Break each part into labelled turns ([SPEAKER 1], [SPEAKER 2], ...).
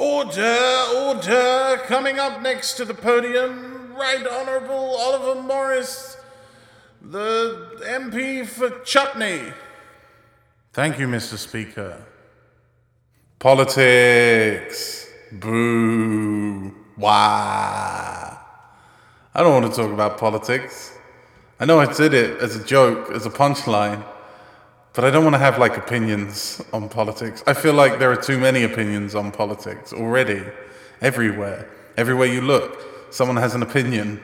[SPEAKER 1] Order, order! Coming up next to the podium, Right Honourable Oliver Morris, the MP for Chutney. Thank you, Mr. Speaker. Politics. Boo. Wah. I don't want to talk about politics. I know I did it as a joke, as a punchline, but I don't want to have like opinions on politics. I feel like there are too many opinions on politics already, everywhere. Everywhere you look, someone has an opinion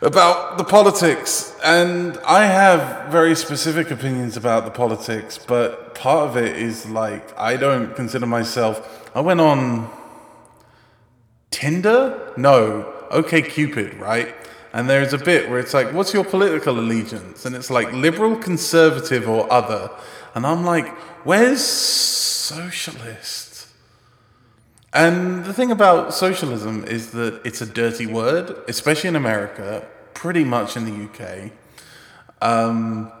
[SPEAKER 1] about the politics. And I have very specific opinions about the politics, but part of it is like, I don't consider myself. I went on Tinder? No, OK Cupid, right? And there's a bit where it's like, what's your political allegiance? And it's like liberal, conservative, or other. And I'm like, where's socialist? And the thing about socialism is that it's a dirty word, especially in America, pretty much in the UK. Um,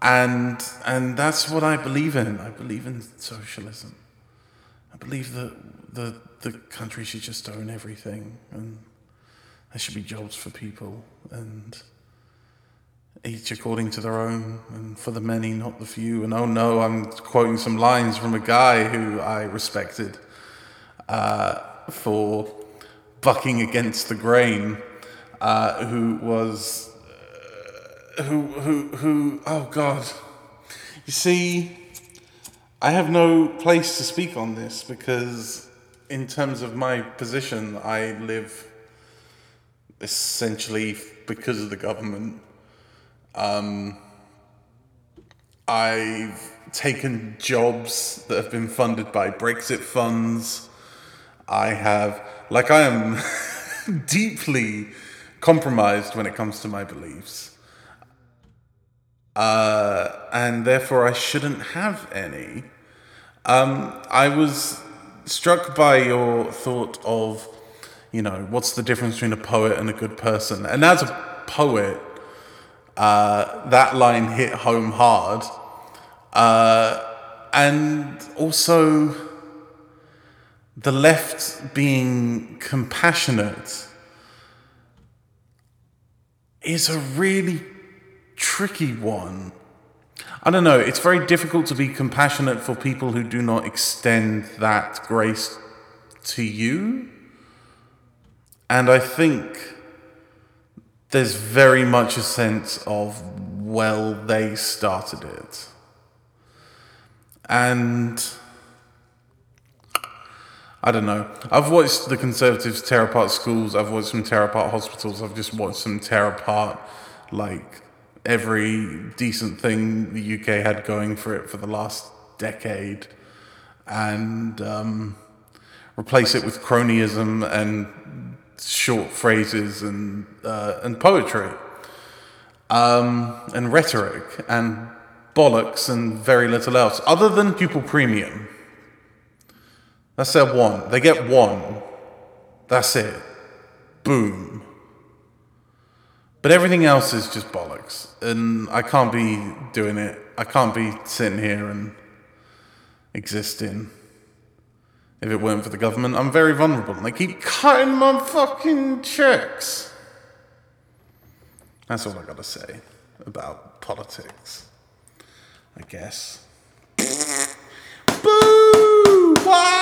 [SPEAKER 1] and and that's what I believe in. I believe in socialism. I believe that the the country should just own everything and there should be jobs for people and each according to their own and for the many, not the few. And oh no, I'm quoting some lines from a guy who I respected uh, for bucking against the grain, uh, who was, uh, who, who, who, oh God. You see, I have no place to speak on this because, in terms of my position, I live essentially because of the government. Um, I've taken jobs that have been funded by Brexit funds. I have, like, I am deeply compromised when it comes to my beliefs. Uh, and therefore, I shouldn't have any. Um, I was struck by your thought of you know, what's the difference between a poet and a good person? And as a poet, uh, that line hit home hard. Uh, and also, the left being compassionate is a really tricky one. I don't know, it's very difficult to be compassionate for people who do not extend that grace to you. And I think there's very much a sense of, well, they started it. And I don't know. I've watched the Conservatives tear apart schools, I've watched them tear apart hospitals, I've just watched them tear apart like every decent thing the UK had going for it for the last decade and um, replace it with cronyism and short phrases and uh, and poetry, um, and rhetoric and bollocks and very little else, other than pupil premium. That's their one. They get one. That's it. Boom. But everything else is just bollocks, and I can't be doing it. I can't be sitting here and existing if it weren't for the government. I'm very vulnerable, and they keep cutting my fucking checks. That's all I gotta say about politics, I guess. Boo!